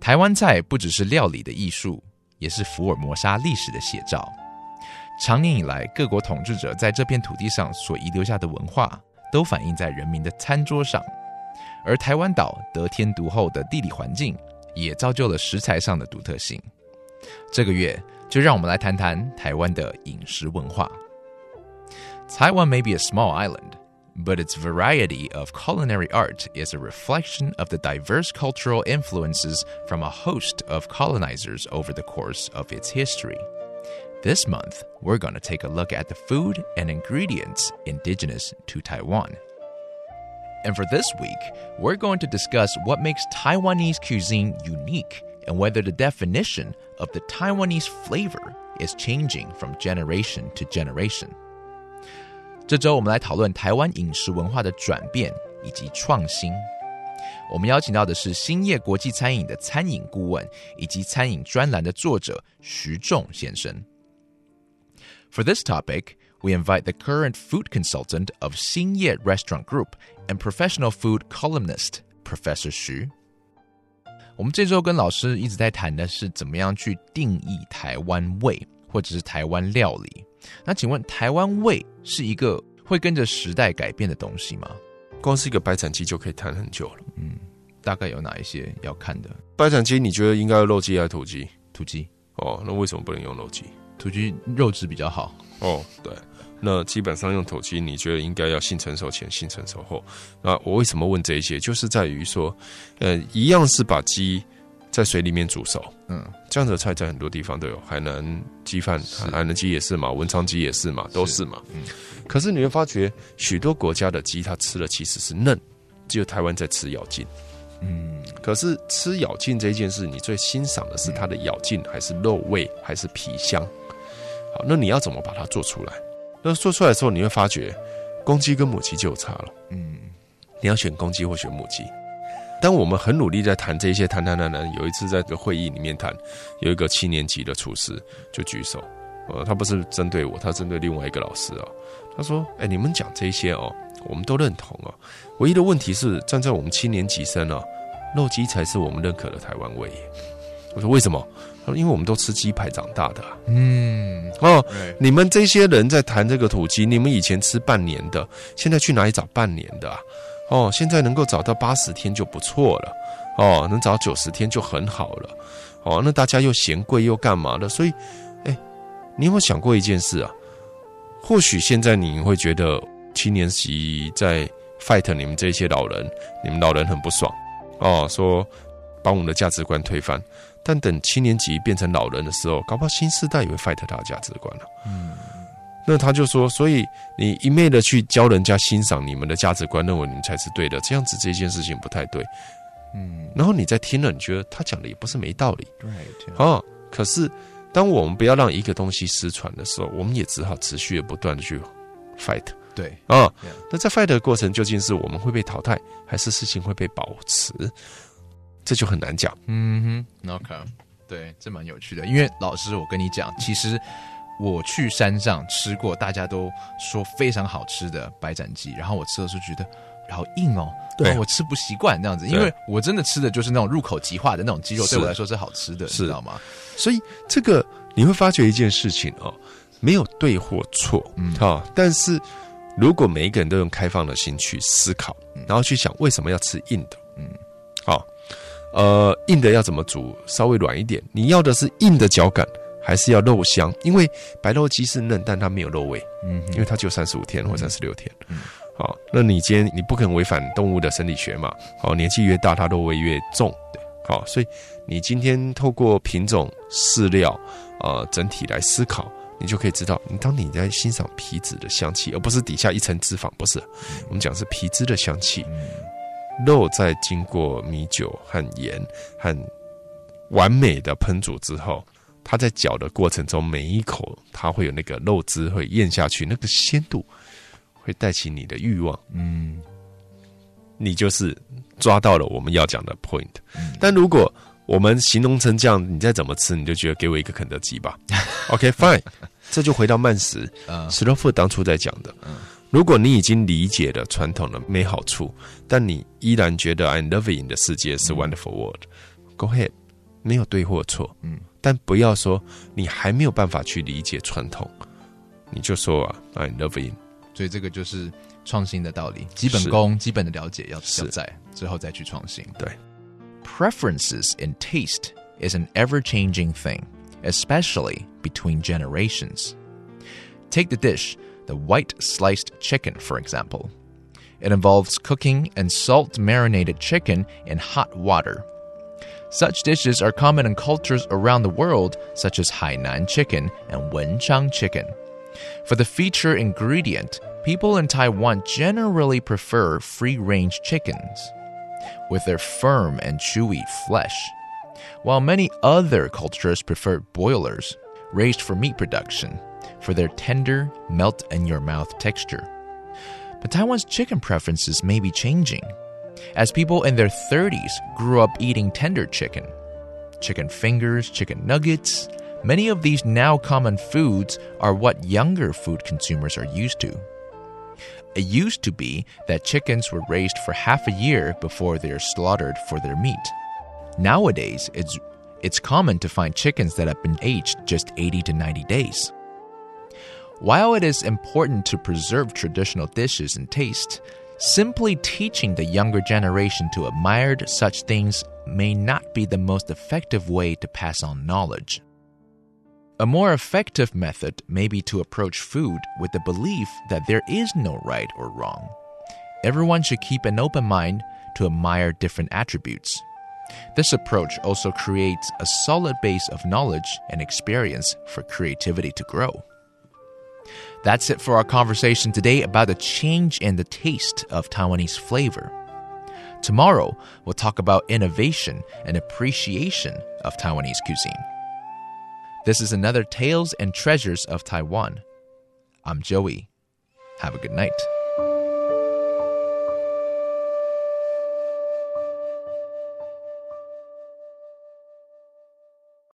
台湾菜不只是料理的艺术，也是福尔摩沙历史的写照。长年以来，各国统治者在这片土地上所遗留下的文化，都反映在人民的餐桌上。而台湾岛得天独厚的地理环境，也造就了食材上的独特性。这个月，就让我们来谈谈台湾的饮食文化。Taiwan may be a small island but its variety of culinary art is a reflection of the diverse cultural influences from a host of colonizers over the course of its history. This month, we're going to take a look at the food and ingredients indigenous to Taiwan. And for this week, we're going to discuss what makes Taiwanese cuisine unique and whether the definition of the Taiwanese flavor is changing from generation to generation. 这周我们来讨论台湾饮食文化的转变以及创新。我们邀请到的是兴业国际餐饮的餐饮顾问以及餐饮专栏的作者徐仲先生。For this topic, we invite the current food consultant of 兴业 Restaurant Group and professional food columnist Professor 徐我们这周跟老师一直在谈的是怎么样去定义台湾味或者是台湾料理。那请问台湾味是一个会跟着时代改变的东西吗？光是一个白斩鸡就可以谈很久了。嗯，大概有哪一些要看的？白斩鸡你觉得应该要肉鸡还是土鸡？土鸡。哦，那为什么不能用肉鸡？土鸡肉质比较好。哦，对。那基本上用土鸡，你觉得应该要性成熟前、性成熟后？那我为什么问这一些？就是在于说，呃，一样是把鸡。在水里面煮熟，嗯，这样的菜在很多地方都有，海南鸡饭、海南鸡也是嘛，文昌鸡也是嘛，都是嘛。嗯，可是你会发觉，许多国家的鸡它吃了其实是嫩，只有台湾在吃咬劲。嗯，可是吃咬劲这件事，你最欣赏的是它的咬劲，还是肉味，还是皮香？好，那你要怎么把它做出来？那做出来的时候，你会发觉公鸡跟母鸡就有差了。嗯，你要选公鸡或选母鸡。当我们很努力在谈这些，谈谈谈谈，有一次在个会议里面谈，有一个七年级的厨师就举手，呃，他不是针对我，他针对另外一个老师啊。他说：“哎，你们讲这些哦，我们都认同哦。唯一的问题是，站在我们七年级生哦，肉鸡才是我们认可的台湾味。”我说：“为什么？”他说：“因为我们都吃鸡排长大的。”嗯，哦，你们这些人在谈这个土鸡，你们以前吃半年的，现在去哪里找半年的啊？哦，现在能够找到八十天就不错了，哦，能找九十天就很好了，哦，那大家又嫌贵又干嘛的？所以，哎，你有没有想过一件事啊？或许现在你会觉得七年级在 fight 你们这些老人，你们老人很不爽，哦，说把我们的价值观推翻。但等七年级变成老人的时候，搞不好新时代也会 fight 他的价值观了。嗯。那他就说，所以你一昧的去教人家欣赏你们的价值观，认为你们才是对的，这样子这件事情不太对。嗯，然后你在听了，你觉得他讲的也不是没道理。对，啊，可是当我们不要让一个东西失传的时候，我们也只好持续的不断的去 fight。对，啊，那在 fight 的过程，究竟是我们会被淘汰，还是事情会被保持？这就很难讲。嗯哼，OK，对，这蛮有趣的。因为老师，我跟你讲，其实。我去山上吃过，大家都说非常好吃的白斩鸡，然后我吃的时候觉得好硬哦，对我吃不习惯这样子，因为我真的吃的就是那种入口即化的那种鸡肉，对我来说是好吃的，知道吗？所以这个你会发觉一件事情哦，没有对或错，嗯，哈，但是如果每一个人都用开放的心去思考，然后去想为什么要吃硬的，嗯，好，呃，硬的要怎么煮稍微软一点？你要的是硬的脚感。还是要肉香，因为白肉鸡是嫩，但它没有肉味。嗯，因为它只有三十五天或三十六天。嗯，好，那你今天你不可能违反动物的生理学嘛？好，年纪越大，它肉味越重。对，好，所以你今天透过品种、饲料、呃整体来思考，你就可以知道，你当你在欣赏皮脂的香气，而不是底下一层脂肪，不是，我们讲是皮脂的香气。肉在经过米酒和盐和完美的烹煮之后，它在嚼的过程中，每一口它会有那个肉汁会咽下去，那个鲜度会带起你的欲望。嗯，你就是抓到了我们要讲的 point。但如果我们形容成这样，你再怎么吃，你就觉得给我一个肯德基吧。OK，fine，这就回到慢食。史洛夫当初在讲的，如果你已经理解了传统的没好处，但你依然觉得 I love in 的世界是 wonderful world，go ahead，没有对或错。嗯，但不要说你还没有办法去理解传统，你就说啊 I love in。所以这个就是创新的道理，基本功、基本的了解要要在之后再去创新。对。preferences in taste is an ever changing thing, especially between generations. Take the dish, the white sliced chicken, for example. It involves cooking and salt marinated chicken in hot water. such dishes are common in cultures around the world, such as Hainan chicken and Wenchang chicken. For the feature ingredient, people in Taiwan generally prefer free range chickens with their firm and chewy flesh, while many other cultures prefer boilers, raised for meat production, for their tender, melt in your mouth texture. But Taiwan's chicken preferences may be changing, as people in their 30s grew up eating tender chicken. Chicken fingers, chicken nuggets, many of these now common foods are what younger food consumers are used to. It used to be that chickens were raised for half a year before they are slaughtered for their meat. Nowadays, it's, it's common to find chickens that have been aged just 80 to 90 days. While it is important to preserve traditional dishes and taste, simply teaching the younger generation to admire such things may not be the most effective way to pass on knowledge. A more effective method may be to approach food with the belief that there is no right or wrong. Everyone should keep an open mind to admire different attributes. This approach also creates a solid base of knowledge and experience for creativity to grow. That's it for our conversation today about the change in the taste of Taiwanese flavor. Tomorrow, we'll talk about innovation and appreciation of Taiwanese cuisine. This is another Tales and Treasures of Taiwan. I'm Joey. Have a good night.